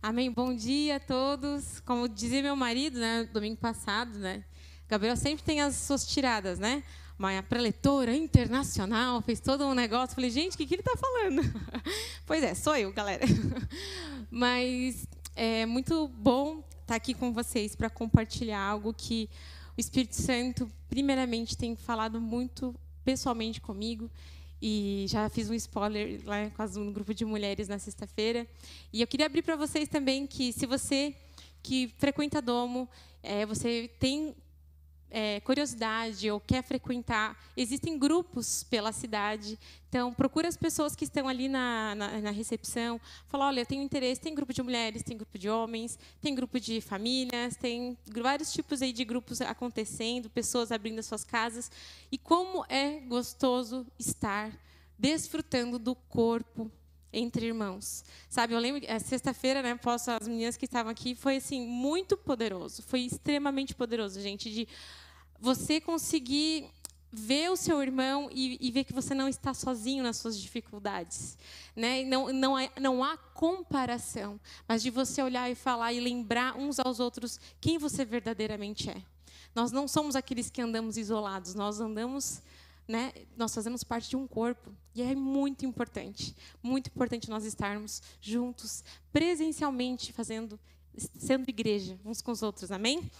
Amém. Bom dia a todos. Como dizia meu marido, né, domingo passado, né? Gabriel sempre tem as suas tiradas, né? Uma preletora internacional, fez todo um negócio. Falei, gente, o que, que ele está falando? pois é, sou eu, galera. Mas é muito bom estar tá aqui com vocês para compartilhar algo que o Espírito Santo, primeiramente, tem falado muito pessoalmente comigo e já fiz um spoiler lá no grupo de mulheres na sexta-feira. E eu queria abrir para vocês também que, se você que frequenta Domo, é, você tem é, curiosidade ou quer frequentar, existem grupos pela cidade. Então, procura as pessoas que estão ali na, na, na, recepção. Fala, olha, eu tenho interesse. Tem grupo de mulheres, tem grupo de homens, tem grupo de famílias, tem vários tipos aí de grupos acontecendo, pessoas abrindo as suas casas. E como é gostoso estar desfrutando do corpo entre irmãos. Sabe, eu lembro, é, sexta-feira, né, após as meninas que estavam aqui, foi assim muito poderoso, foi extremamente poderoso, gente, de você conseguir ver o seu irmão e, e ver que você não está sozinho nas suas dificuldades, né? Não não é, não há comparação, mas de você olhar e falar e lembrar uns aos outros quem você verdadeiramente é. Nós não somos aqueles que andamos isolados, nós andamos né, nós fazemos parte de um corpo. E é muito importante, muito importante nós estarmos juntos, presencialmente, fazendo, sendo igreja uns com os outros. Amém?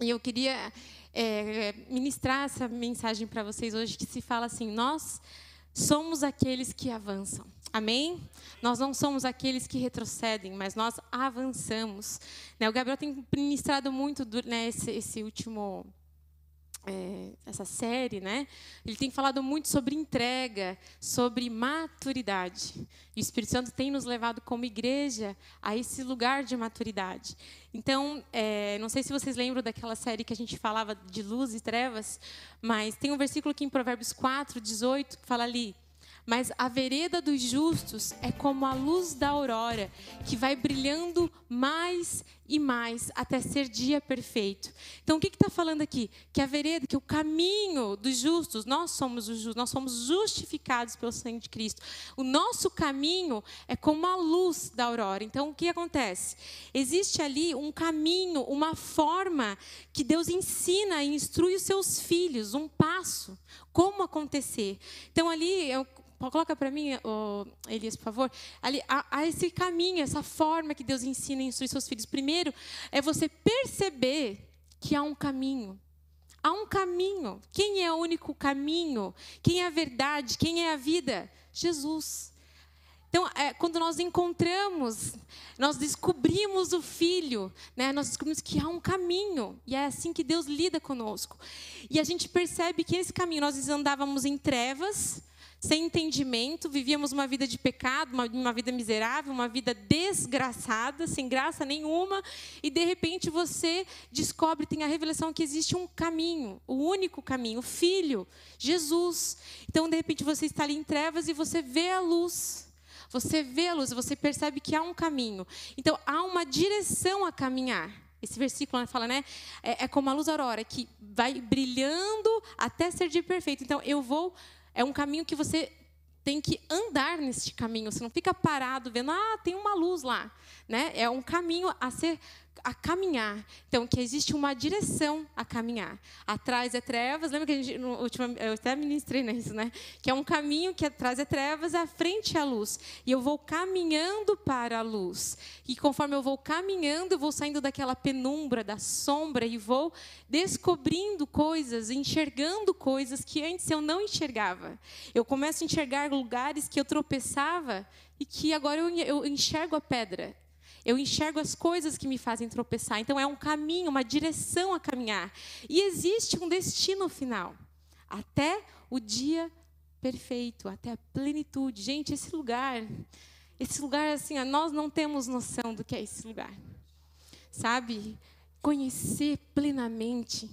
E eu queria é, ministrar essa mensagem para vocês hoje, que se fala assim: nós somos aqueles que avançam. Amém? Nós não somos aqueles que retrocedem, mas nós avançamos. Né, o Gabriel tem ministrado muito né, esse, esse último é, essa série, né? Ele tem falado muito sobre entrega, sobre maturidade. E o Espírito Santo tem nos levado como igreja a esse lugar de maturidade. Então, é, não sei se vocês lembram daquela série que a gente falava de luz e trevas, mas tem um versículo aqui em Provérbios 4, 18, que fala ali: mas a vereda dos justos é como a luz da aurora, que vai brilhando mais e mais até ser dia perfeito. Então, o que está falando aqui? Que a vereda, que o caminho dos justos, nós somos os justos, nós somos justificados pelo sangue de Cristo. O nosso caminho é como a luz da aurora. Então, o que acontece? Existe ali um caminho, uma forma que Deus ensina e instrui os seus filhos, um passo, como acontecer. Então, ali, eu Coloca para mim, oh, Elias, por favor. Ali, há, há, esse caminho, essa forma que Deus ensina e instrui seus filhos. Primeiro, é você perceber que há um caminho. Há um caminho. Quem é o único caminho? Quem é a verdade? Quem é a vida? Jesus. Então, é, quando nós encontramos, nós descobrimos o Filho, né? nós descobrimos que há um caminho, e é assim que Deus lida conosco. E a gente percebe que esse caminho, nós andávamos em trevas, sem entendimento, vivíamos uma vida de pecado, uma, uma, vida miserável, uma vida desgraçada, sem graça nenhuma, e de repente você descobre, tem a revelação que existe um caminho, o único caminho, o Filho, Jesus. Então, de repente, você está ali em trevas e você vê a luz. Você vê a luz, você percebe que há um caminho. Então, há uma direção a caminhar. Esse versículo fala, né? É, é como a luz aurora, que vai brilhando até ser de perfeito. Então, eu vou é um caminho que você tem que andar neste caminho. Você não fica parado vendo, ah, tem uma luz lá. Né? É um caminho a ser a caminhar. Então, que existe uma direção a caminhar. Atrás é trevas. Lembra que a gente, no último, eu até ministrei nisso, né? Que é um caminho que atrás é trevas, à frente é a luz. E eu vou caminhando para a luz. E conforme eu vou caminhando, eu vou saindo daquela penumbra, da sombra, e vou descobrindo coisas, enxergando coisas que antes eu não enxergava. Eu começo a enxergar lugares que eu tropeçava e que agora eu, enxergo a pedra. Eu enxergo as coisas que me fazem tropeçar. Então é um caminho, uma direção a caminhar. E existe um destino final até o dia perfeito, até a plenitude. Gente, esse lugar, esse lugar assim, nós não temos noção do que é esse lugar. Sabe? Conhecer plenamente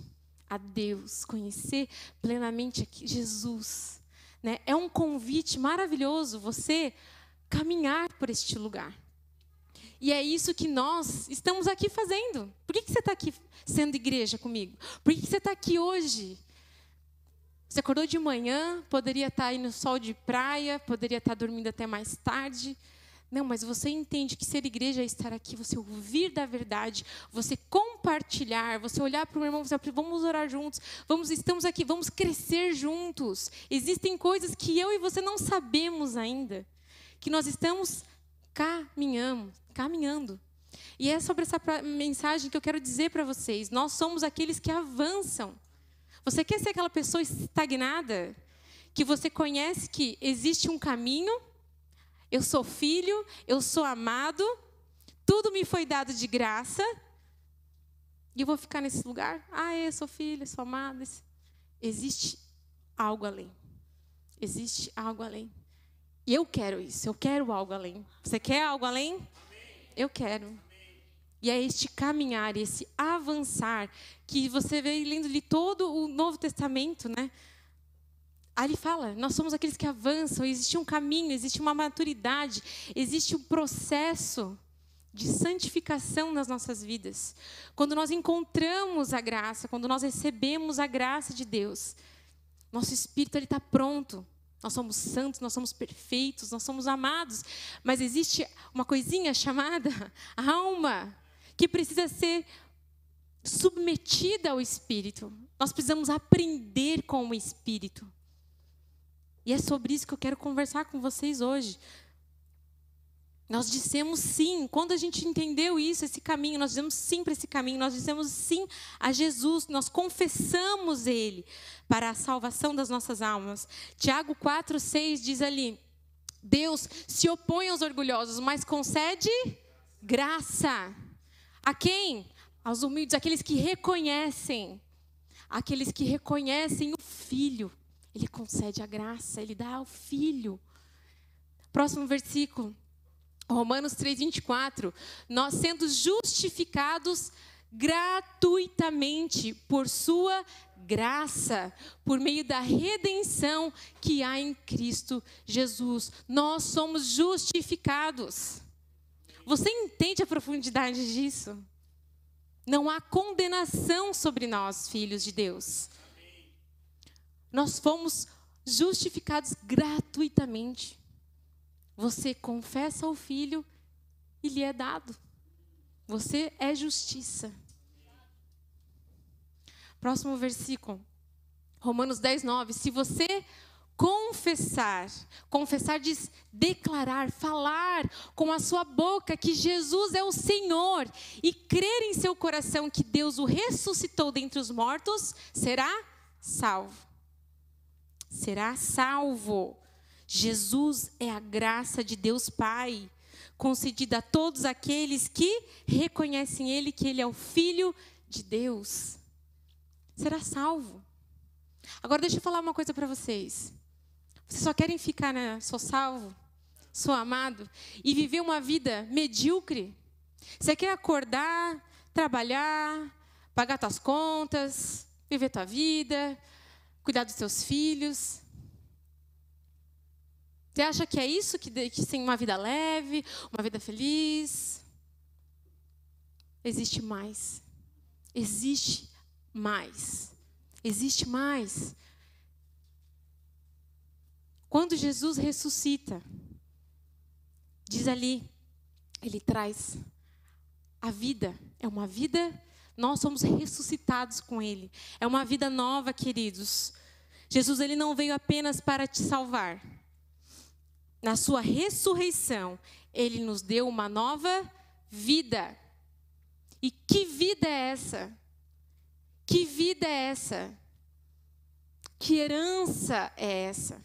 a Deus, conhecer plenamente Jesus, né? É um convite maravilhoso você caminhar por este lugar. E é isso que nós estamos aqui fazendo. Por que, que você está aqui sendo igreja comigo? Por que, que você está aqui hoje? Você acordou de manhã, poderia estar tá aí no sol de praia, poderia estar tá dormindo até mais tarde, Não, mas você entende que ser igreja é estar aqui, você ouvir da verdade, você compartilhar, você olhar para o irmão e dizer, vamos orar juntos, vamos, estamos aqui, vamos crescer juntos. Existem coisas que eu e você não sabemos ainda, que nós estamos caminhando, caminhando. E é sobre essa mensagem que eu quero dizer para vocês. Nós somos aqueles que avançam. Você quer ser aquela pessoa estagnada? Que você conhece que existe um caminho eu sou filho, eu sou amado, tudo me foi dado de graça. E eu vou ficar nesse lugar? Ah, eu sou filho, sou amado. Existe algo além. Existe algo além. E eu quero isso, eu quero algo além. Você quer algo além? Eu quero. E é este caminhar, esse avançar, que você vê lendo ali todo o Novo Testamento, né? Ele fala: nós somos aqueles que avançam, existe um caminho, existe uma maturidade, existe um processo de santificação nas nossas vidas. Quando nós encontramos a graça, quando nós recebemos a graça de Deus, nosso espírito está pronto. Nós somos santos, nós somos perfeitos, nós somos amados. Mas existe uma coisinha chamada alma, que precisa ser submetida ao Espírito. Nós precisamos aprender com o Espírito. E é sobre isso que eu quero conversar com vocês hoje. Nós dissemos sim, quando a gente entendeu isso, esse caminho, nós dizemos sim para esse caminho, nós dissemos sim a Jesus, nós confessamos Ele para a salvação das nossas almas. Tiago 4, 6 diz ali: Deus se opõe aos orgulhosos, mas concede graça. A quem? Aos humildes, aqueles que reconhecem, aqueles que reconhecem o Filho. Ele concede a graça, ele dá ao filho. Próximo versículo. Romanos 3:24, nós sendo justificados gratuitamente por sua graça, por meio da redenção que há em Cristo Jesus. Nós somos justificados. Você entende a profundidade disso? Não há condenação sobre nós, filhos de Deus. Nós fomos justificados gratuitamente. Você confessa o filho e lhe é dado. Você é justiça. Próximo versículo. Romanos 10, 9. Se você confessar, confessar diz declarar, falar com a sua boca que Jesus é o Senhor e crer em seu coração que Deus o ressuscitou dentre os mortos, será salvo será salvo. Jesus é a graça de Deus Pai, concedida a todos aqueles que reconhecem Ele, que Ele é o Filho de Deus. Será salvo. Agora deixa eu falar uma coisa para vocês. Vocês só querem ficar, né? Sou salvo, sou amado, e viver uma vida medíocre? Você quer acordar, trabalhar, pagar suas contas, viver tua vida, cuidar dos seus filhos. Você acha que é isso que, que tem uma vida leve, uma vida feliz? Existe mais. Existe mais. Existe mais. Quando Jesus ressuscita, diz ali, ele traz a vida, é uma vida nós somos ressuscitados com Ele. É uma vida nova, queridos. Jesus ele não veio apenas para te salvar. Na sua ressurreição, ele nos deu uma nova vida. E que vida é essa? Que vida é essa? Que herança é essa?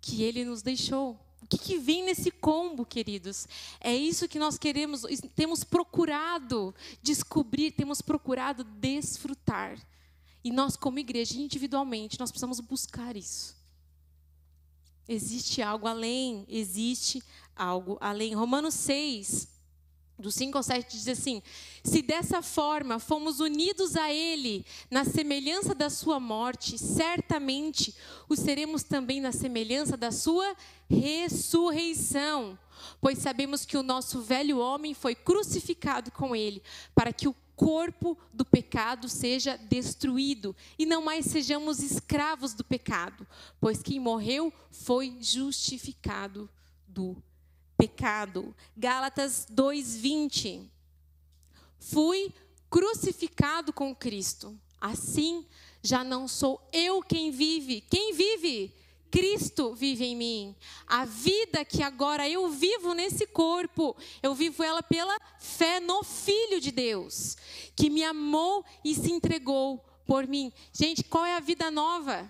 Que ele nos deixou. O que, que, vem nesse combo, queridos? É isso que nós queremos, temos procurado descobrir, temos procurado desfrutar. E nós, como igreja, individualmente, nós precisamos buscar isso. Existe algo além, existe algo além. Romanos 6, do 5 ao 7 diz assim: Se dessa forma fomos unidos a Ele na semelhança da Sua morte, certamente o seremos também na semelhança da Sua ressurreição. Pois sabemos que o nosso velho homem foi crucificado com Ele, para que o corpo do pecado seja destruído e não mais sejamos escravos do pecado, pois quem morreu foi justificado do pecado. Gálatas 2:20. Fui crucificado com Cristo. Assim, já não sou eu quem vive. Quem vive? Cristo vive em mim. A vida que agora eu vivo nesse corpo, eu vivo ela pela fé no Filho de Deus, que me amou e se entregou por mim. Gente, qual é a vida nova?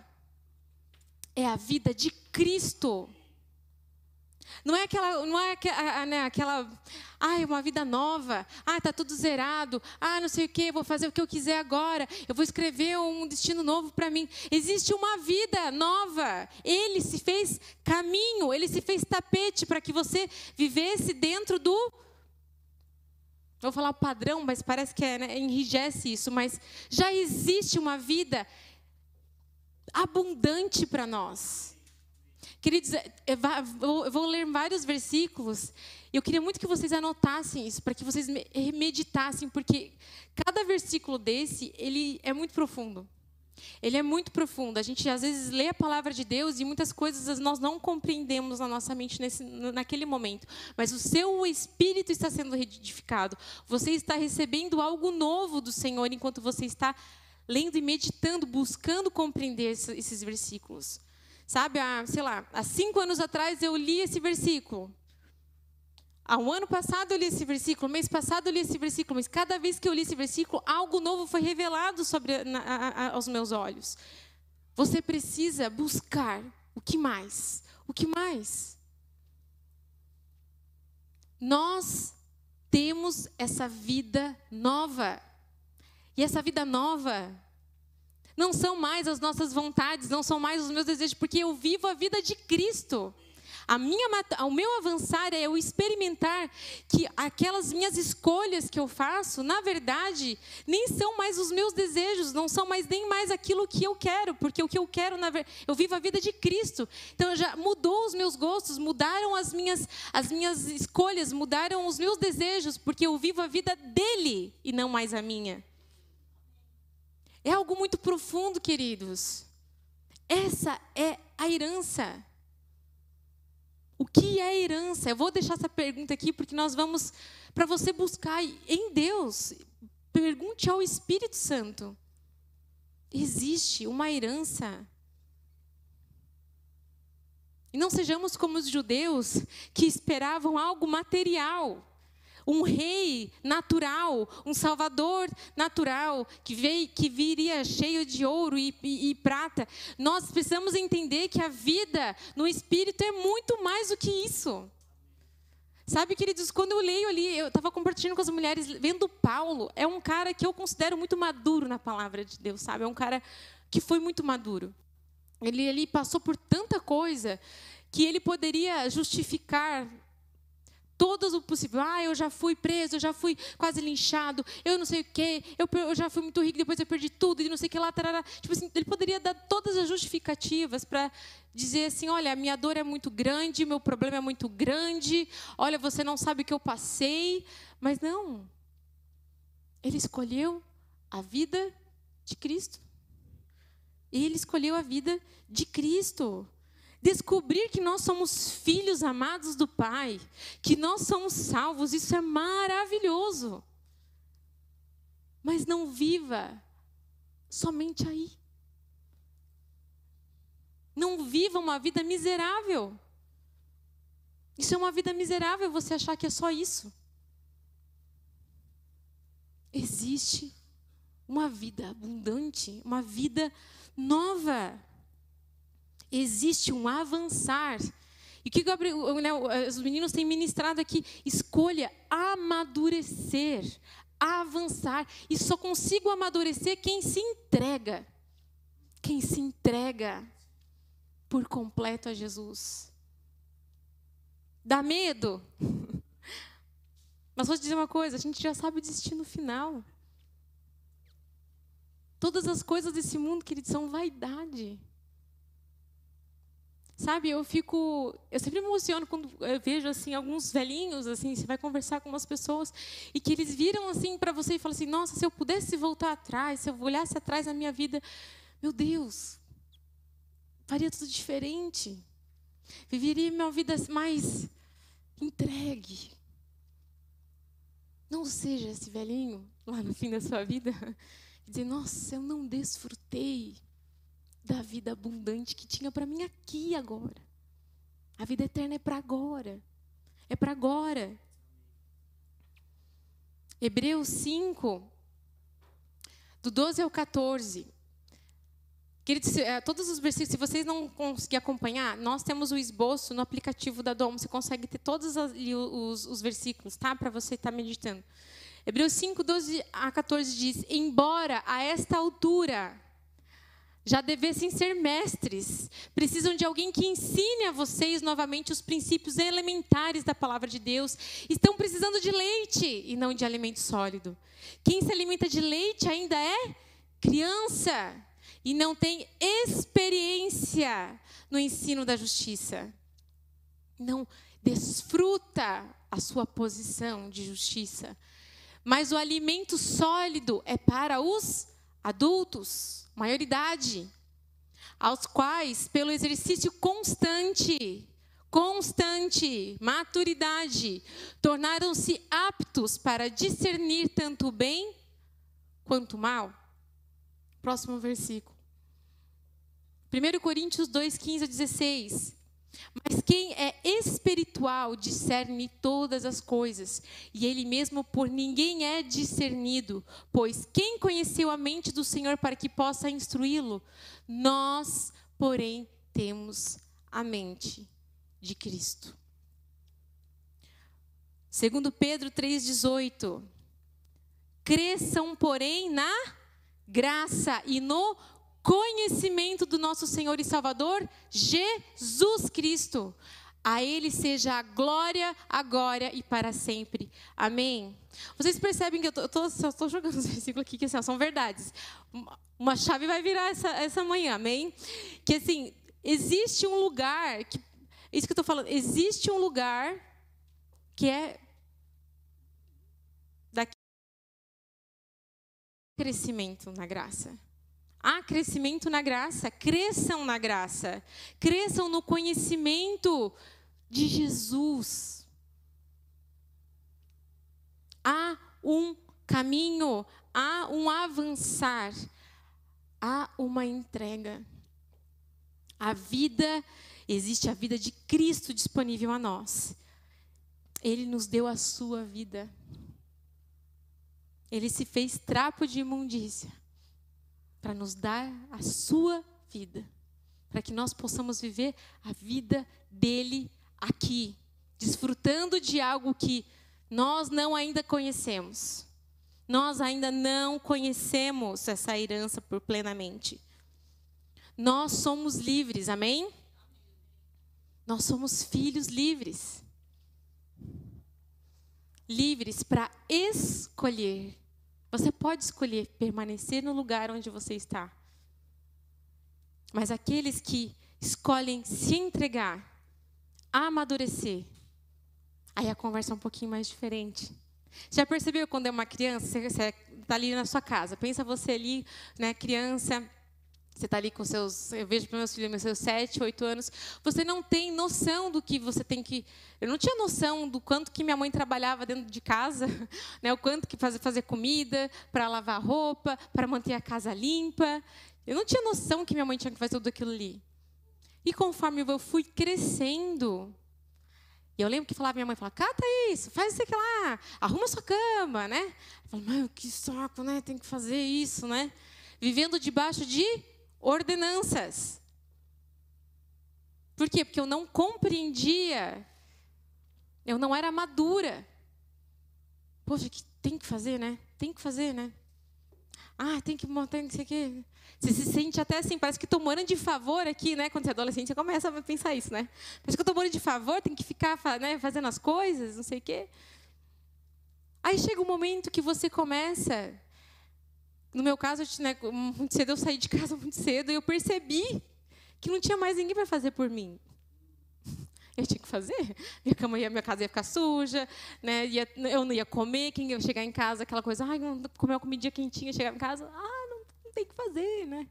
É a vida de Cristo. Não é aquela, não é aquela, né, aquela, ai, uma vida nova, ah, tá tudo zerado, ah, não sei o que, vou fazer o que eu quiser agora, eu vou escrever um destino novo para mim. Existe uma vida nova. Ele se fez caminho, ele se fez tapete para que você vivesse dentro do Vou falar o padrão, mas parece que é, né, enrijece isso, mas já existe uma vida abundante para nós. Queridos, eu vou ler vários versículos. Eu queria muito que vocês anotassem isso, para que vocês meditassem, porque cada versículo desse, ele é muito profundo. Ele é muito profundo. A gente às vezes lê a palavra de Deus e muitas coisas nós não compreendemos na nossa mente nesse, naquele momento. Mas o seu espírito está sendo edificado. Você está recebendo algo novo do Senhor enquanto você está lendo e meditando, buscando compreender esses versículos. Sabe, há, sei lá, há cinco anos atrás eu li esse versículo. Há um ano passado eu li esse versículo, mês passado eu li esse versículo, mas cada vez que eu li esse versículo, algo novo foi revelado sobre na, a, aos meus olhos. Você precisa buscar o que mais? O que mais? Nós temos essa vida nova. E essa vida nova não são mais as nossas vontades, não são mais os meus desejos, porque eu vivo a vida de Cristo. A minha, o meu avançar é eu experimentar que aquelas minhas escolhas que eu faço, na verdade, nem são mais os meus desejos, não são mais nem mais aquilo que eu quero, porque o que eu quero, na verdade, eu vivo a vida de Cristo. Então já mudou os meus gostos, mudaram as minhas, as minhas escolhas, mudaram os meus desejos, porque eu vivo a vida dele e não mais a minha. É algo muito profundo, queridos. Essa é a herança. O que é herança? Eu vou deixar essa pergunta aqui porque nós vamos para você buscar em Deus. Pergunte ao Espírito Santo. Existe uma herança. E não sejamos como os judeus que esperavam algo material um rei natural, um salvador natural, que, veio, que viria cheio de ouro e, e, e prata. Nós precisamos entender que a vida no Espírito é muito mais do que isso. Sabe, queridos, quando eu leio ali, eu estava compartilhando com as mulheres, vendo Paulo, é um cara que eu considero muito maduro na palavra de Deus, sabe? É um cara que foi muito maduro. Ele, ele passou por tanta coisa que ele poderia justificar todos o possível. Ah, eu já fui preso, eu já fui quase linchado, eu não sei o quê, eu, eu já fui muito rico, depois eu perdi tudo e não sei o que lá. Tarará. Tipo assim, ele poderia dar todas as justificativas para dizer assim: olha, a minha dor é muito grande, meu problema é muito grande, olha, você não sabe o que eu passei. Mas não. Ele escolheu a vida de Cristo. Ele escolheu a vida de Cristo. Descobrir que nós somos filhos amados do Pai, que nós somos salvos, isso é maravilhoso. Mas não viva somente aí. Não viva uma vida miserável. Isso é uma vida miserável você achar que é só isso. Existe uma vida abundante, uma vida nova existe um avançar. E o que Gabriel, né, os meninos têm ministrado aqui? Escolha amadurecer, avançar. E só consigo amadurecer quem se entrega. Quem se entrega por completo a Jesus. Dá medo? Mas vou te dizer uma coisa: a gente já sabe o destino final. Todas as coisas desse mundo, queridos, são vaidade. Sabe, eu fico, eu sempre me emociono quando eu vejo assim alguns velhinhos assim, você vai conversar com umas pessoas e que eles viram assim para você e falam assim: "Nossa, se eu pudesse voltar atrás, se eu olhasse atrás na minha vida, meu Deus, faria tudo diferente. Viveria minha vida mais Entregue. Não seja esse velhinho lá no fim da sua vida e dizer: Nossa, eu não desfrutei da vida abundante que tinha para mim aqui agora. A vida eterna é para agora. É para agora. Hebreus 5, do 12 ao 14. Queridos, é, todos os versículos, se vocês não conseguirem acompanhar, nós temos o esboço no aplicativo da Dom. Você consegue ter todos os, os versículos, tá? Para você estar tá meditando. Hebreus 5, 12 a 14 diz: Embora a esta altura já devessem ser mestres, precisam de alguém que ensine a vocês novamente os princípios elementares da palavra de Deus. Estão precisando de leite e não de alimento sólido. Quem se alimenta de leite ainda é criança e não tem experiência no ensino da justiça, não desfruta a sua posição de justiça. Mas o alimento sólido é para os adultos, maioridade, aos quais, pelo exercício constante, constante, maturidade, tornaram-se aptos para discernir tanto o bem quanto o mal. Próximo versículo. 1 Coríntios 2, 15 a 16. Mas quem é espiritual discerne todas as coisas, e ele mesmo por ninguém é discernido, pois quem conheceu a mente do Senhor para que possa instruí-lo? Nós, porém, temos a mente de Cristo. Segundo Pedro 3:18. Cresçam, porém, na graça e no conhecimento do nosso Senhor e Salvador, Jesus Cristo. A Ele seja a glória agora e para sempre. Amém. Vocês percebem que eu estou jogando os versículos aqui, que assim, são verdades. Uma chave vai virar essa, essa manhã, amém? Que assim, existe um lugar, que, isso que eu estou falando, existe um lugar que é daqui crescimento na graça. Há crescimento na graça, cresçam na graça, cresçam no conhecimento de Jesus. Há um caminho, há um avançar, há uma entrega. A vida, existe a vida de Cristo disponível a nós. Ele nos deu a sua vida. Ele se fez trapo de imundícia para nos dar a sua vida, para que nós possamos viver a vida dele aqui, desfrutando de algo que nós não ainda conhecemos. Nós ainda não conhecemos essa herança por plenamente. Nós somos livres, amém? Nós somos filhos livres. Livres para escolher você pode escolher permanecer no lugar onde você está. Mas aqueles que escolhem se entregar, amadurecer, aí a conversa é um pouquinho mais diferente. Já percebeu quando é uma criança, você está ali na sua casa, pensa você ali, né, criança, você está ali com seus, eu vejo para meus filhos, meus seus sete, oito anos, você não tem noção do que você tem que. Eu não tinha noção do quanto que minha mãe trabalhava dentro de casa, né, o quanto que fazer, fazer comida, para lavar roupa, para manter a casa limpa. Eu não tinha noção que minha mãe tinha que fazer tudo aquilo ali. E conforme eu fui crescendo, e eu lembro que falava minha mãe, falava, cata isso, faz isso aqui lá, arruma sua cama, né? Eu falava, mãe, que saco, né? Tem que fazer isso, né? Vivendo debaixo de ordenanças. Por quê? Porque eu não compreendia, eu não era madura. Poxa, que tem que fazer, né? Tem que fazer, né? Ah, tem que montar, não sei o quê. Você se sente até assim, parece que estou morando de favor aqui, né? Quando você é adolescente, você começa a pensar isso, né? Parece que eu estou morando de favor, tem que ficar né, fazendo as coisas, não sei o quê. Aí chega um momento que você começa no meu caso, né, muito cedo eu saí de casa muito cedo e eu percebi que não tinha mais ninguém para fazer por mim. Eu tinha que fazer. Minha cama ia, minha casa ia ficar suja, né? Ia, eu não ia comer, quem ia chegar em casa, aquela coisa, ai, comer uma comidinha quentinha, chegar em casa, ah, não, não tem que fazer, né?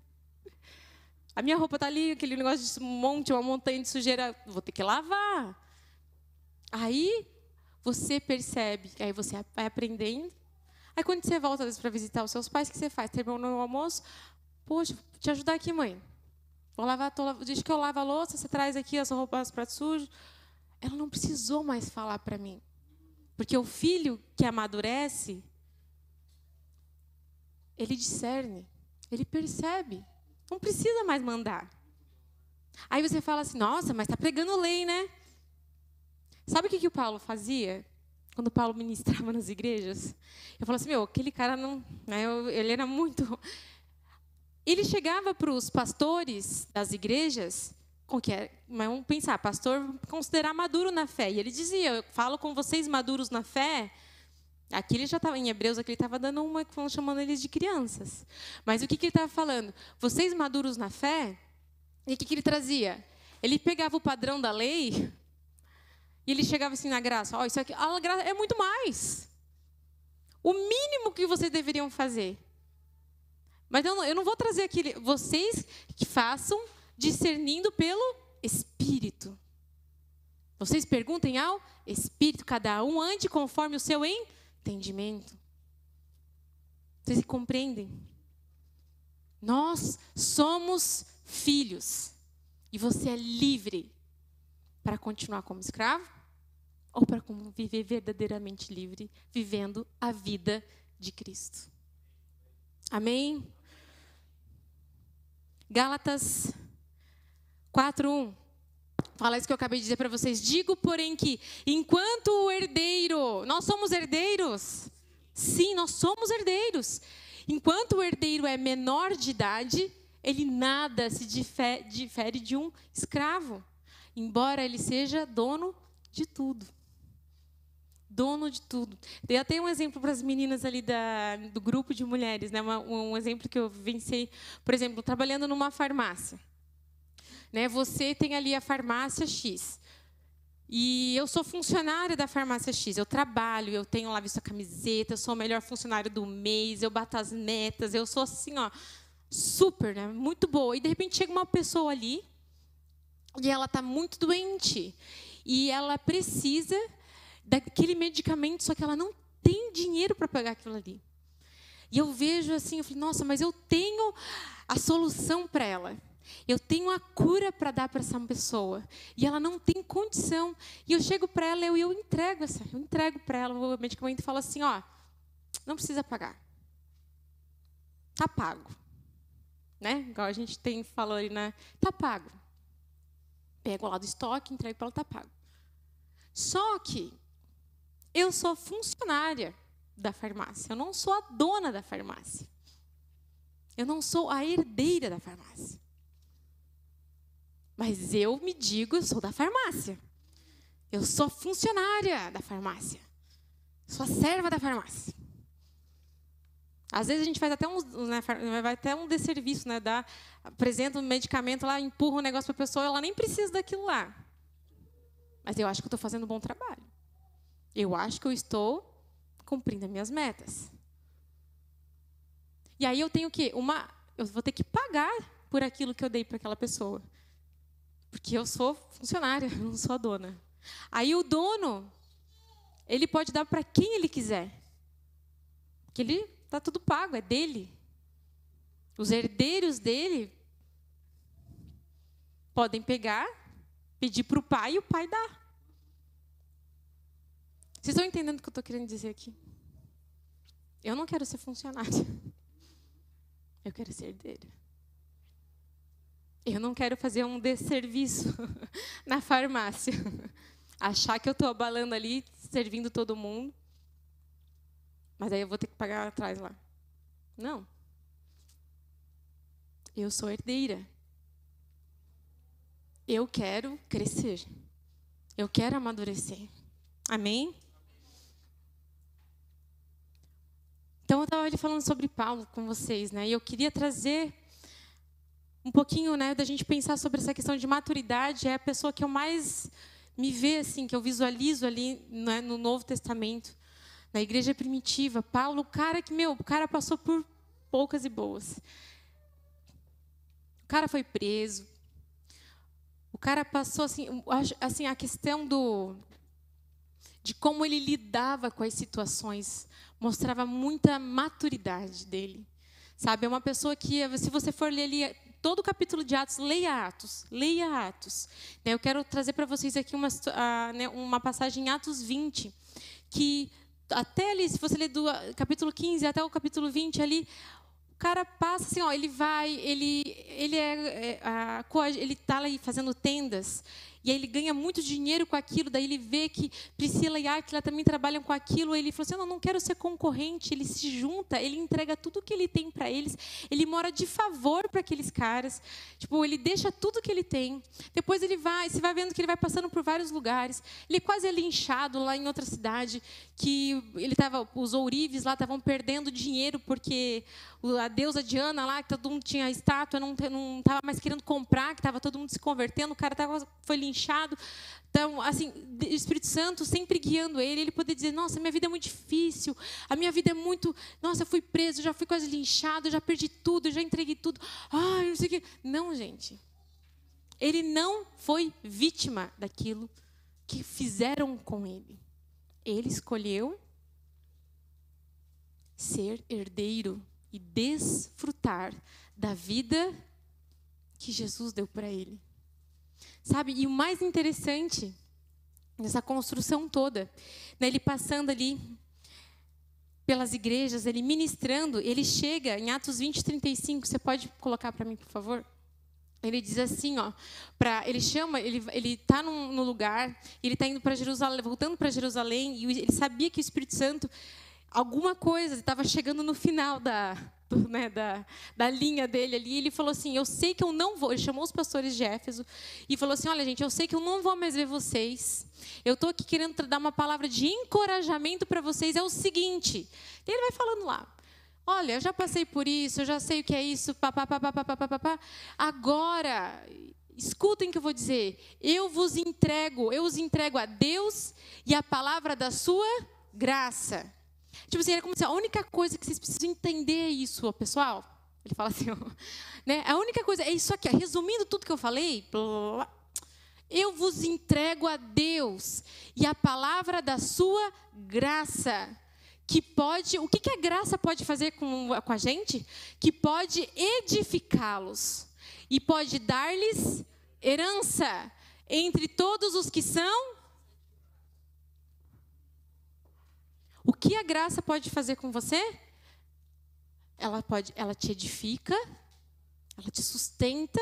A minha roupa está ali, aquele negócio de monte, uma montanha de sujeira, vou ter que lavar. Aí você percebe, aí você vai aprendendo. Aí quando você volta para visitar os seus pais, o que você faz? Terminou o almoço? Poxa, vou te ajudar aqui, mãe. Vou lavar, tô, diz que eu lavo a louça, você traz aqui as roupas, pratos sujos. Ela não precisou mais falar para mim. Porque o filho que amadurece, ele discerne, ele percebe. Não precisa mais mandar. Aí você fala assim, nossa, mas está pregando lei, né? Sabe o que, que o Paulo fazia? Quando Paulo ministrava nas igrejas? Eu falo assim, meu, aquele cara não. Né, ele era muito. Ele chegava para os pastores das igrejas, com que é, mas vamos pensar, pastor considerar maduro na fé. E ele dizia, eu falo com vocês maduros na fé. Aqui ele já estava, em Hebreus, aqui ele estava dando uma, chamando eles de crianças. Mas o que, que ele estava falando? Vocês maduros na fé, e o que, que ele trazia? Ele pegava o padrão da lei e ele chegava assim na graça, ó, oh, isso aqui, a graça é muito mais. O mínimo que vocês deveriam fazer. Mas eu não, eu não vou trazer aqui, vocês que façam discernindo pelo Espírito. Vocês perguntem ao Espírito, cada um ande conforme o seu entendimento. Vocês compreendem? Nós somos filhos. E você é livre para continuar como escravo ou para viver verdadeiramente livre, vivendo a vida de Cristo. Amém? Gálatas 4:1 Fala isso que eu acabei de dizer para vocês. Digo, porém, que enquanto o herdeiro, nós somos herdeiros. Sim, nós somos herdeiros. Enquanto o herdeiro é menor de idade, ele nada se difere de um escravo embora ele seja dono de tudo. Dono de tudo. Dei até um exemplo para as meninas ali da, do grupo de mulheres, né? um, exemplo que eu vivenciei, por exemplo, trabalhando numa farmácia. Né? Você tem ali a farmácia X. E eu sou funcionária da farmácia X. Eu trabalho, eu tenho lá visto a camiseta, eu sou o melhor funcionário do mês, eu bato as metas, eu sou assim, ó, super, né? Muito boa. E de repente chega uma pessoa ali e ela está muito doente. E ela precisa daquele medicamento, só que ela não tem dinheiro para pagar aquilo ali. E eu vejo assim, eu falei, nossa, mas eu tenho a solução para ela. Eu tenho a cura para dar para essa pessoa. E ela não tem condição. E eu chego para ela e eu, eu entrego essa, eu entrego para ela o medicamento e falo assim, ó, não precisa pagar. Tá pago. Né? Igual a gente tem falou ali, né? Tá pago pego lá do estoque, entrego para ela, está pago. Só que eu sou funcionária da farmácia, eu não sou a dona da farmácia. Eu não sou a herdeira da farmácia. Mas eu me digo, eu sou da farmácia. Eu sou funcionária da farmácia. Sou a serva da farmácia. Às vezes a gente faz até um, né, vai até um desserviço, né? Dá, apresenta um medicamento lá, empurra um negócio para a pessoa, ela nem precisa daquilo lá. Mas eu acho que eu estou fazendo um bom trabalho. Eu acho que eu estou cumprindo as minhas metas. E aí eu tenho que uma, eu vou ter que pagar por aquilo que eu dei para aquela pessoa, porque eu sou funcionária, não sou a dona. Aí o dono, ele pode dar para quem ele quiser, que ele Está tudo pago, é dele. Os herdeiros dele podem pegar, pedir para o pai e o pai dá. Vocês estão entendendo o que eu estou querendo dizer aqui? Eu não quero ser funcionária. Eu quero ser herdeira. Eu não quero fazer um desserviço na farmácia. Achar que eu estou abalando ali, servindo todo mundo. Mas aí eu vou ter que pagar atrás lá. Não. Eu sou herdeira. Eu quero crescer. Eu quero amadurecer. Amém? Então eu estava ali falando sobre Paulo com vocês, né? E eu queria trazer um pouquinho, né, da gente pensar sobre essa questão de maturidade. É a pessoa que eu mais me vê assim, que eu visualizo ali né, no Novo Testamento na igreja primitiva, Paulo, o cara que, meu, o cara passou por poucas e boas. O cara foi preso. O cara passou assim, assim a questão do de como ele lidava com as situações, mostrava muita maturidade dele. Sabe, é uma pessoa que, se você for ler ali todo o capítulo de Atos, leia Atos, leia Atos. Né, eu quero trazer para vocês aqui uma, né, uma passagem em Atos 20, que até ali, se você ler do capítulo 15 até o capítulo 20 ali, o cara passa assim, ó, ele vai, ele, ele é, é a, ele está ali fazendo tendas e aí ele ganha muito dinheiro com aquilo, daí ele vê que Priscila e Aquila também trabalham com aquilo, ele falou assim, não, não quero ser concorrente, ele se junta, ele entrega tudo que ele tem para eles, ele mora de favor para aqueles caras, tipo, ele deixa tudo que ele tem, depois ele vai, você vai vendo que ele vai passando por vários lugares, ele quase é linchado lá em outra cidade, que ele tava, os ourives lá estavam perdendo dinheiro porque a deusa Diana lá, que todo mundo tinha estátua, não estava mais querendo comprar, que estava todo mundo se convertendo, o cara tava, foi linchado, inchado. Então, assim, o Espírito Santo sempre guiando ele, ele poder dizer: Nossa, minha vida é muito difícil, a minha vida é muito. Nossa, eu fui preso, já fui quase linchado, já perdi tudo, já entreguei tudo. Ai, não sei o quê. Não, gente. Ele não foi vítima daquilo que fizeram com ele. Ele escolheu ser herdeiro e desfrutar da vida que Jesus deu para ele. Sabe? E o mais interessante nessa construção toda, né, ele passando ali pelas igrejas, ele ministrando, ele chega em Atos 20, 35, você pode colocar para mim, por favor? Ele diz assim, ó, para ele chama, ele ele está no lugar, ele está indo para Jerusalém, voltando para Jerusalém, e ele sabia que o Espírito Santo alguma coisa estava chegando no final da, né, da, da linha dele ali. Ele falou assim: Eu sei que eu não vou. Ele chamou os pastores de Éfeso e falou assim: Olha, gente, eu sei que eu não vou mais ver vocês. Eu estou aqui querendo dar uma palavra de encorajamento para vocês. É o seguinte: ele vai falando lá. Olha, eu já passei por isso, eu já sei o que é isso, papapá. Agora, escutem o que eu vou dizer. Eu vos entrego, eu os entrego a Deus e a palavra da sua graça. Tipo assim, era como se a única coisa que vocês precisam entender é isso, pessoal. Ele fala assim, né? A única coisa é isso aqui, resumindo tudo que eu falei, blá, blá, eu vos entrego a Deus e a palavra da sua graça, que pode, o que, que a graça pode fazer com, com a gente? Que pode edificá-los e pode dar-lhes herança entre todos os que são O que a graça pode fazer com você? Ela pode, ela te edifica, ela te sustenta,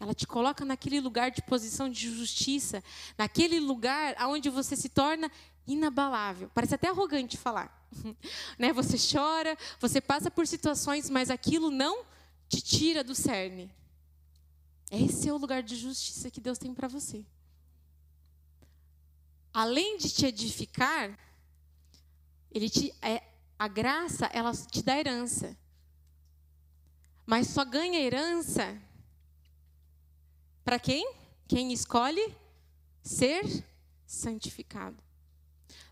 ela te coloca naquele lugar de posição de justiça, naquele lugar onde você se torna inabalável. Parece até arrogante falar. né? Você chora, você passa por situações, mas aquilo não te tira do cerne. Esse é o lugar de justiça que Deus tem para você. Além de te edificar, ele te, é, a graça, ela te dá herança. Mas só ganha herança para quem? Quem escolhe ser santificado.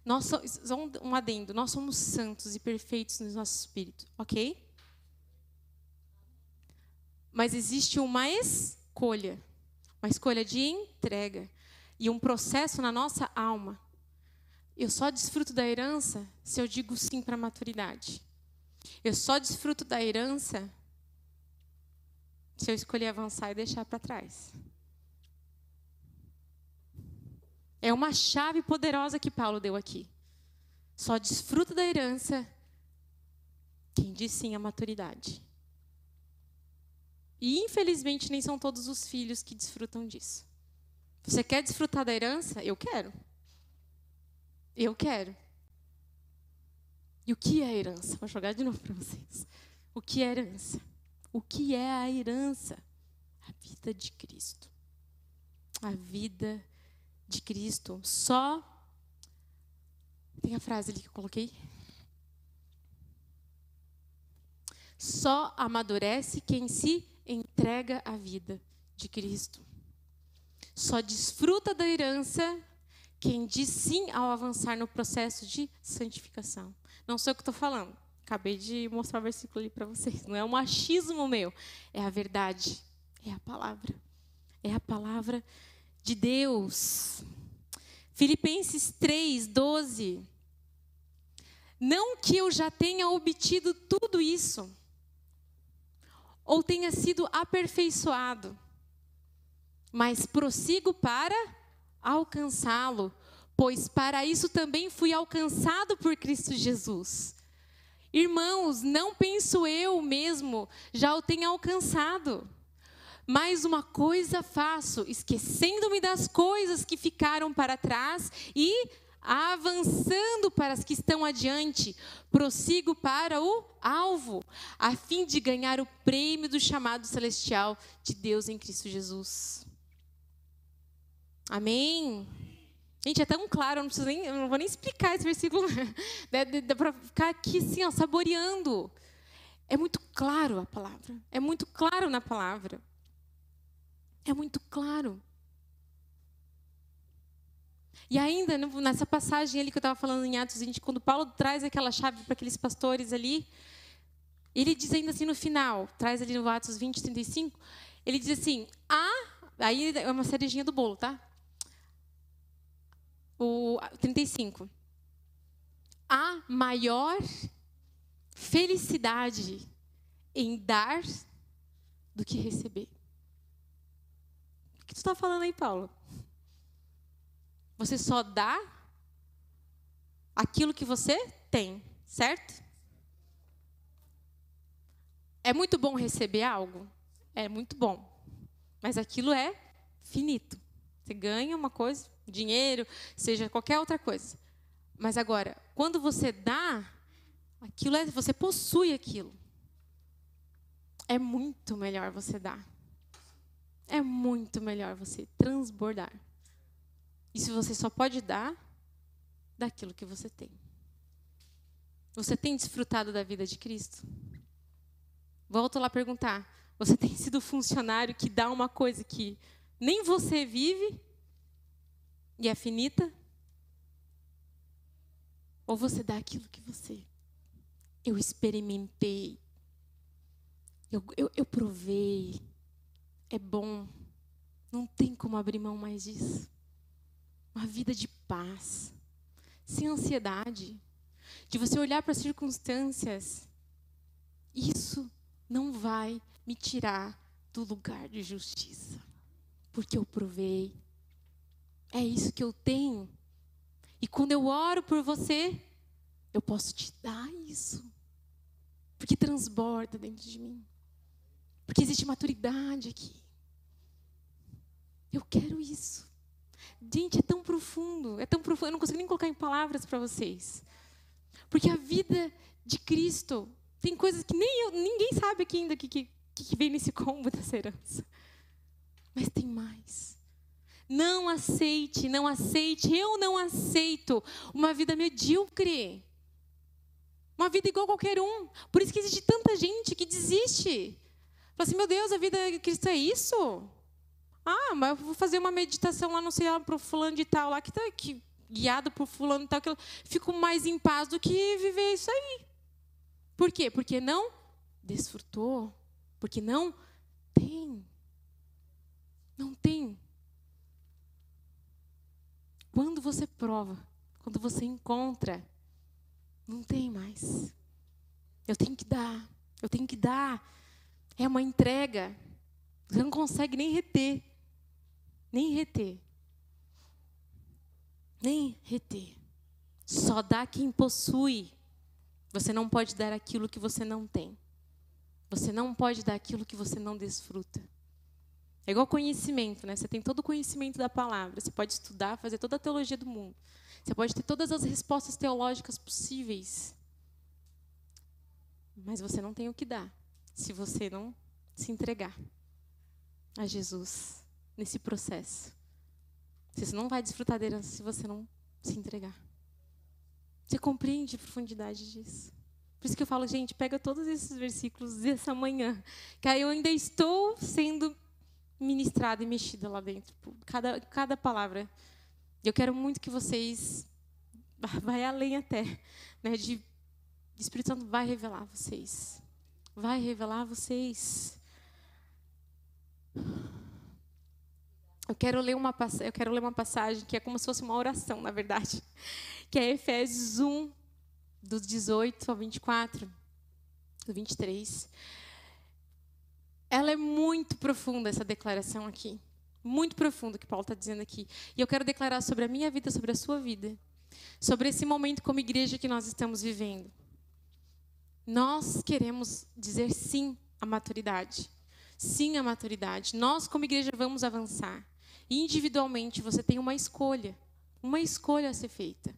Nós somos, um adendo, nós somos santos e perfeitos no nosso espírito, ok? Mas existe uma escolha, uma escolha de entrega e um processo na nossa alma eu só desfruto da herança se eu digo sim para a maturidade. Eu só desfruto da herança se eu escolher avançar e deixar para trás. É uma chave poderosa que Paulo deu aqui. Só desfruta da herança quem diz sim à maturidade. E infelizmente nem são todos os filhos que desfrutam disso. Você quer desfrutar da herança? Eu quero. Eu quero. E o que é herança? Vou jogar de novo para vocês. O que é herança? O que é a herança? A vida de Cristo. A vida de Cristo. Só. Tem a frase ali que eu coloquei? Só amadurece quem se entrega à vida de Cristo. Só desfruta da herança quem diz sim ao avançar no processo de santificação. Não sei o que estou falando. Acabei de mostrar o versículo ali para vocês. Não é um achismo meu. É a verdade. É a palavra. É a palavra de Deus. Filipenses 3, 12. Não que eu já tenha obtido tudo isso, ou tenha sido aperfeiçoado, mas prossigo para alcançá-lo, pois para isso também fui alcançado por Cristo Jesus. Irmãos, não penso eu mesmo, já o tenho alcançado. Mas uma coisa faço, esquecendo-me das coisas que ficaram para trás e avançando para as que estão adiante, prossigo para o alvo, a fim de ganhar o prêmio do chamado celestial de Deus em Cristo Jesus. Amém. Gente, é tão claro, eu não, nem, eu não vou nem explicar esse versículo. Dá para ficar aqui assim, ó, saboreando. É muito claro a palavra. É muito claro na palavra. É muito claro. E ainda, nessa passagem ali que eu estava falando em Atos 20, quando Paulo traz aquela chave para aqueles pastores ali, ele diz ainda assim no final, traz ali no Atos 20, 35, ele diz assim, ah, aí é uma cerejinha do bolo, tá? O 35. Há maior felicidade em dar do que receber. O que tu está falando aí, Paulo? Você só dá aquilo que você tem, certo? É muito bom receber algo? É muito bom. Mas aquilo é finito. Você ganha uma coisa, dinheiro, seja qualquer outra coisa. Mas agora, quando você dá, aquilo é, você possui aquilo. É muito melhor você dar. É muito melhor você transbordar. E se você só pode dar daquilo que você tem. Você tem desfrutado da vida de Cristo? Volto lá perguntar. Você tem sido funcionário que dá uma coisa que nem você vive e é finita? Ou você dá aquilo que você. Eu experimentei. Eu, eu, eu provei. É bom. Não tem como abrir mão mais disso. Uma vida de paz, sem ansiedade, de você olhar para as circunstâncias. Isso não vai me tirar do lugar de justiça, porque eu provei, é isso que eu tenho. E quando eu oro por você, eu posso te dar isso. Porque transborda dentro de mim. Porque existe maturidade aqui. Eu quero isso. Gente, é tão profundo, é tão profundo, eu não consigo nem colocar em palavras para vocês. Porque a vida de Cristo tem coisas que nem eu, ninguém sabe aqui ainda que, que, que vem nesse combo dessa herança. Mas tem mais. Não aceite, não aceite, eu não aceito uma vida medíocre. Uma vida igual a qualquer um. Por isso que existe tanta gente que desiste. Fala assim, meu Deus, a vida cristã é isso? Ah, mas eu vou fazer uma meditação lá, não sei lá, para o fulano de tal, lá que está aqui, guiado por fulano de tal, que eu fico mais em paz do que viver isso aí. Por quê? Porque não desfrutou. Porque não tem. Não tem. Quando você prova, quando você encontra, não tem mais. Eu tenho que dar, eu tenho que dar. É uma entrega. Você não consegue nem reter. Nem reter. Nem reter. Só dá quem possui. Você não pode dar aquilo que você não tem. Você não pode dar aquilo que você não desfruta. É igual conhecimento, né? Você tem todo o conhecimento da palavra, você pode estudar, fazer toda a teologia do mundo. Você pode ter todas as respostas teológicas possíveis. Mas você não tem o que dar se você não se entregar a Jesus nesse processo. Você não vai desfrutar da herança se você não se entregar. Você compreende a profundidade disso? Por isso que eu falo, gente, pega todos esses versículos dessa manhã, que aí eu ainda estou sendo ministrada e mexida lá dentro. Cada, cada palavra. Eu quero muito que vocês vai além até, né, de Espírito Santo vai revelar vocês. Vai revelar vocês. Eu quero ler uma eu quero ler uma passagem que é como se fosse uma oração, na verdade, que é Efésios 1 dos 18 ao 24, do 23. Ela é muito profunda essa declaração aqui, muito profunda que Paulo está dizendo aqui. E eu quero declarar sobre a minha vida, sobre a sua vida, sobre esse momento como igreja que nós estamos vivendo. Nós queremos dizer sim à maturidade. Sim à maturidade. Nós, como igreja, vamos avançar. Individualmente, você tem uma escolha. Uma escolha a ser feita.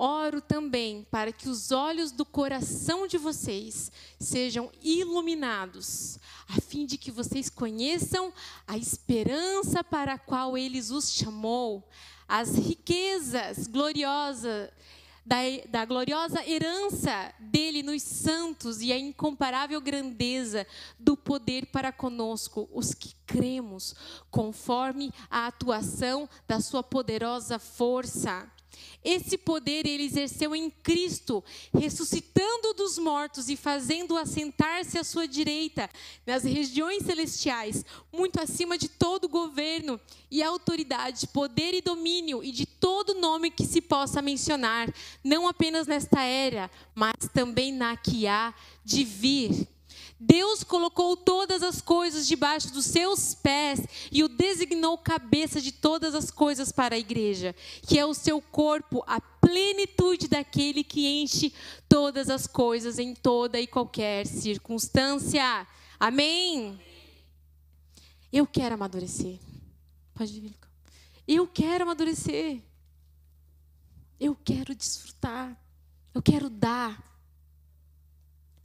Oro também para que os olhos do coração de vocês sejam iluminados, a fim de que vocês conheçam a esperança para a qual Ele os chamou, as riquezas gloriosas da, da gloriosa herança dele nos santos e a incomparável grandeza do poder para conosco, os que cremos, conforme a atuação da sua poderosa força. Esse poder ele exerceu em Cristo, ressuscitando dos mortos e fazendo assentar-se à sua direita nas regiões celestiais, muito acima de todo governo e autoridade, poder e domínio e de todo nome que se possa mencionar, não apenas nesta era, mas também na que há de vir. Deus colocou todas as coisas debaixo dos seus pés e o designou cabeça de todas as coisas para a igreja, que é o seu corpo, a plenitude daquele que enche todas as coisas em toda e qualquer circunstância. Amém? Eu quero amadurecer. Pode vir, Eu quero amadurecer. Eu quero desfrutar. Eu quero dar.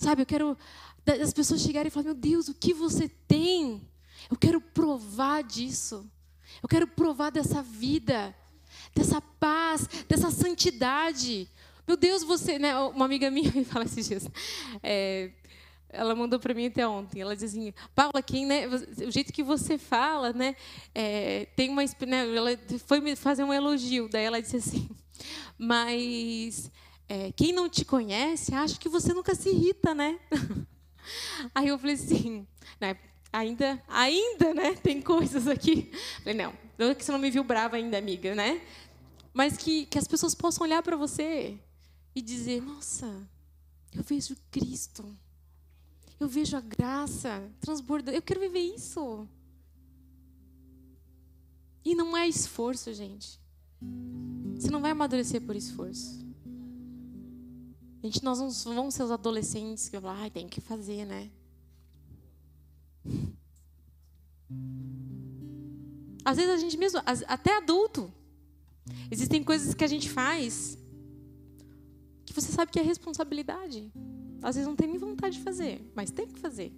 Sabe, eu quero das pessoas chegarem e falar: Meu Deus, o que você tem? Eu quero provar disso. Eu quero provar dessa vida, dessa paz, dessa santidade. Meu Deus, você, né? Uma amiga minha me fala esses dias. É, ela mandou para mim até ontem. Ela diz assim: Paula, quem, né? O jeito que você fala, né? É, tem uma, né, ela foi me fazer um elogio. Daí ela disse assim: Mas é, quem não te conhece acha que você nunca se irrita, né? Aí eu falei assim, né, ainda, ainda, né, tem coisas aqui. Falei, não, não é que você não me viu brava ainda, amiga, né? Mas que, que as pessoas possam olhar para você e dizer, nossa, eu vejo Cristo. Eu vejo a graça transbordando. Eu quero viver isso. E não é esforço, gente. Você não vai amadurecer por esforço. A gente, nós não vamos ser os adolescentes que falam, ah, tem que fazer, né? Às vezes a gente mesmo, até adulto, existem coisas que a gente faz que você sabe que é responsabilidade. Às vezes não tem nem vontade de fazer, mas tem que fazer.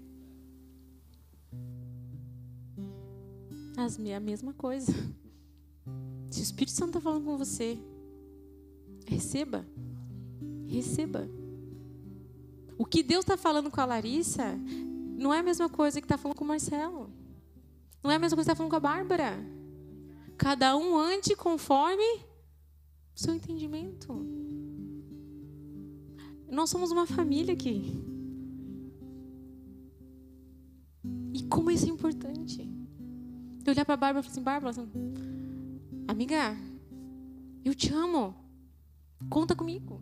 As, a mesma coisa. Se o Espírito Santo está falando com você, receba. Receba. O que Deus está falando com a Larissa não é a mesma coisa que está falando com o Marcelo. Não é a mesma coisa que está falando com a Bárbara. Cada um ande conforme o seu entendimento. Nós somos uma família aqui. E como isso é importante. Eu olhar para a Bárbara e falar assim, Bárbara, assim, amiga, eu te amo. Conta comigo.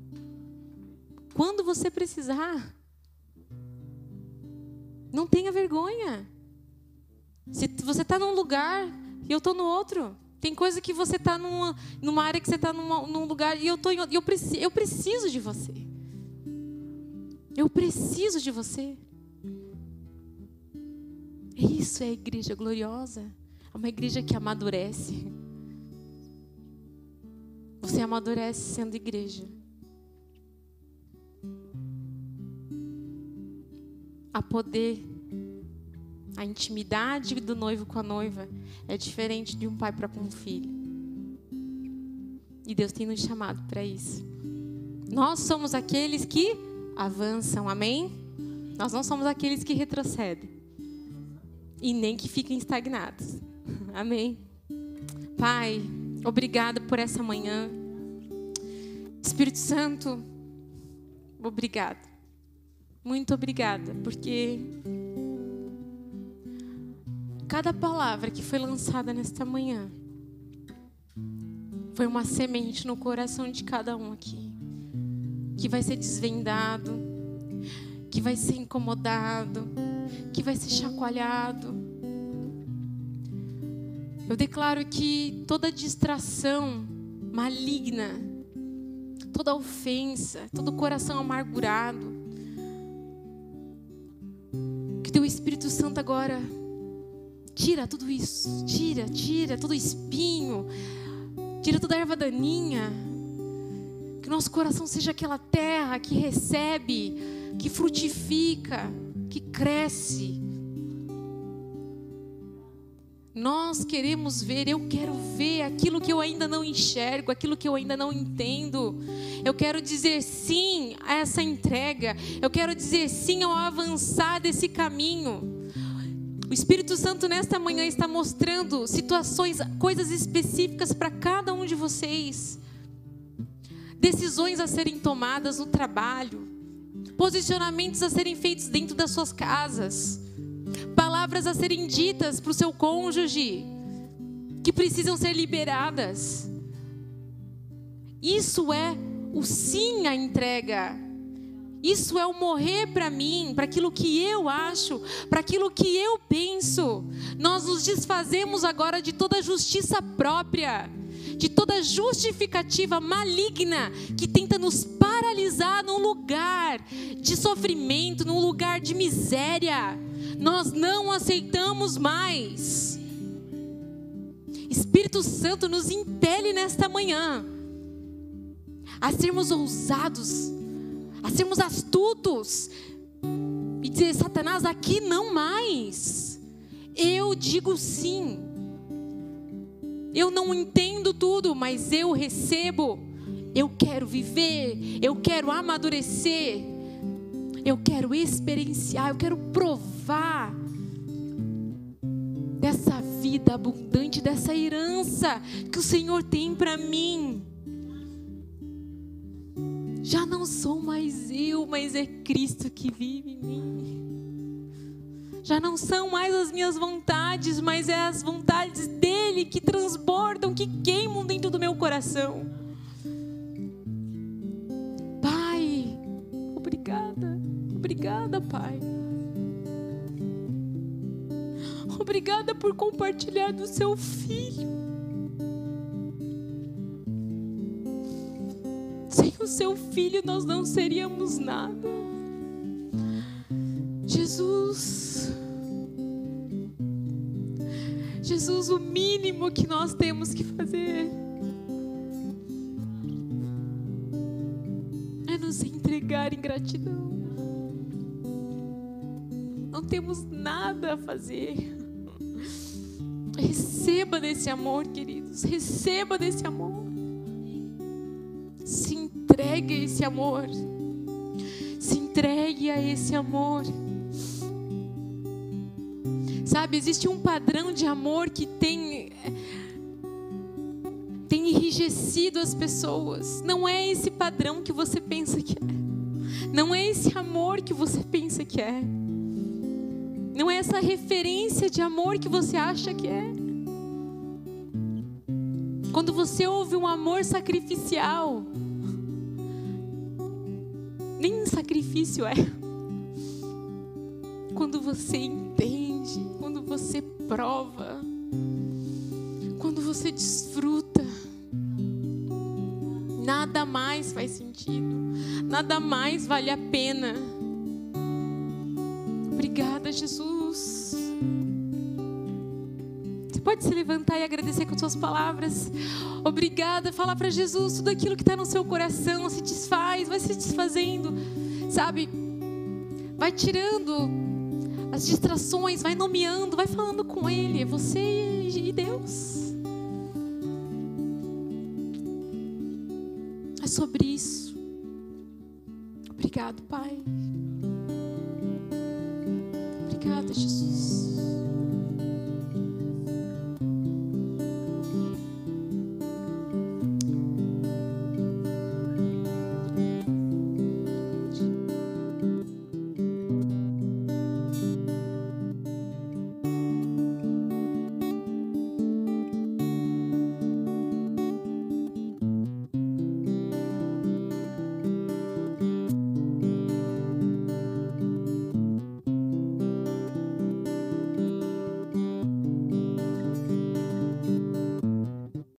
Quando você precisar. Não tenha vergonha. Se você está num lugar e eu estou no outro. Tem coisa que você está numa, numa área que você está num lugar e eu, tô em, eu, preciso, eu preciso de você. Eu preciso de você. Isso é a igreja gloriosa. É uma igreja que amadurece. Você amadurece sendo igreja. A poder. A intimidade do noivo com a noiva é diferente de um pai para com um filho. E Deus tem nos chamado para isso. Nós somos aqueles que avançam, amém? Nós não somos aqueles que retrocedem. E nem que fiquem estagnados. Amém? Pai, obrigado por essa manhã. Espírito Santo, obrigado. Muito obrigada, porque cada palavra que foi lançada nesta manhã foi uma semente no coração de cada um aqui, que vai ser desvendado, que vai ser incomodado, que vai ser chacoalhado. Eu declaro que toda distração maligna, toda ofensa, todo coração amargurado, teu Espírito Santo agora tira tudo isso, tira, tira todo espinho, tira toda erva daninha. Que nosso coração seja aquela terra que recebe, que frutifica, que cresce. Nós queremos ver, eu quero ver aquilo que eu ainda não enxergo, aquilo que eu ainda não entendo. Eu quero dizer sim a essa entrega. Eu quero dizer sim ao avançar desse caminho. O Espírito Santo nesta manhã está mostrando situações, coisas específicas para cada um de vocês. Decisões a serem tomadas no trabalho, posicionamentos a serem feitos dentro das suas casas, palavras a serem ditas para o seu cônjuge que precisam ser liberadas. Isso é o sim à entrega. Isso é o morrer para mim, para aquilo que eu acho, para aquilo que eu penso. Nós nos desfazemos agora de toda justiça própria, de toda justificativa maligna que tenta nos paralisar num lugar de sofrimento, num lugar de miséria. Nós não aceitamos mais. Espírito Santo nos impele nesta manhã a sermos ousados a sermos astutos e dizer: Satanás, aqui não mais. Eu digo sim. Eu não entendo tudo, mas eu recebo. Eu quero viver, eu quero amadurecer, eu quero experienciar, eu quero provar dessa vida abundante, dessa herança que o Senhor tem para mim. Já não sou mais eu, mas é Cristo que vive em mim. Já não são mais as minhas vontades, mas é as vontades dele que transbordam, que queimam dentro do meu coração. Pai, obrigada, obrigada, Pai. Obrigada por compartilhar do seu filho. o seu filho, nós não seríamos nada. Jesus, Jesus, o mínimo que nós temos que fazer é nos entregar em gratidão. Não temos nada a fazer. Receba desse amor, queridos. Receba desse amor entregue a esse amor. Se entregue a esse amor. Sabe, existe um padrão de amor que tem tem enrijecido as pessoas. Não é esse padrão que você pensa que é. Não é esse amor que você pensa que é. Não é essa referência de amor que você acha que é. Quando você ouve um amor sacrificial, nem sacrifício é. Quando você entende, quando você prova, quando você desfruta, nada mais faz sentido, nada mais vale a pena. Obrigada, Jesus. Você pode se levantar e agradecer com suas palavras. Obrigada. Fala para Jesus tudo aquilo que está no seu coração. Se desfaz, vai se desfazendo. Sabe? Vai tirando as distrações, vai nomeando, vai falando com Ele. É você e Deus. É sobre isso. Obrigado, Pai.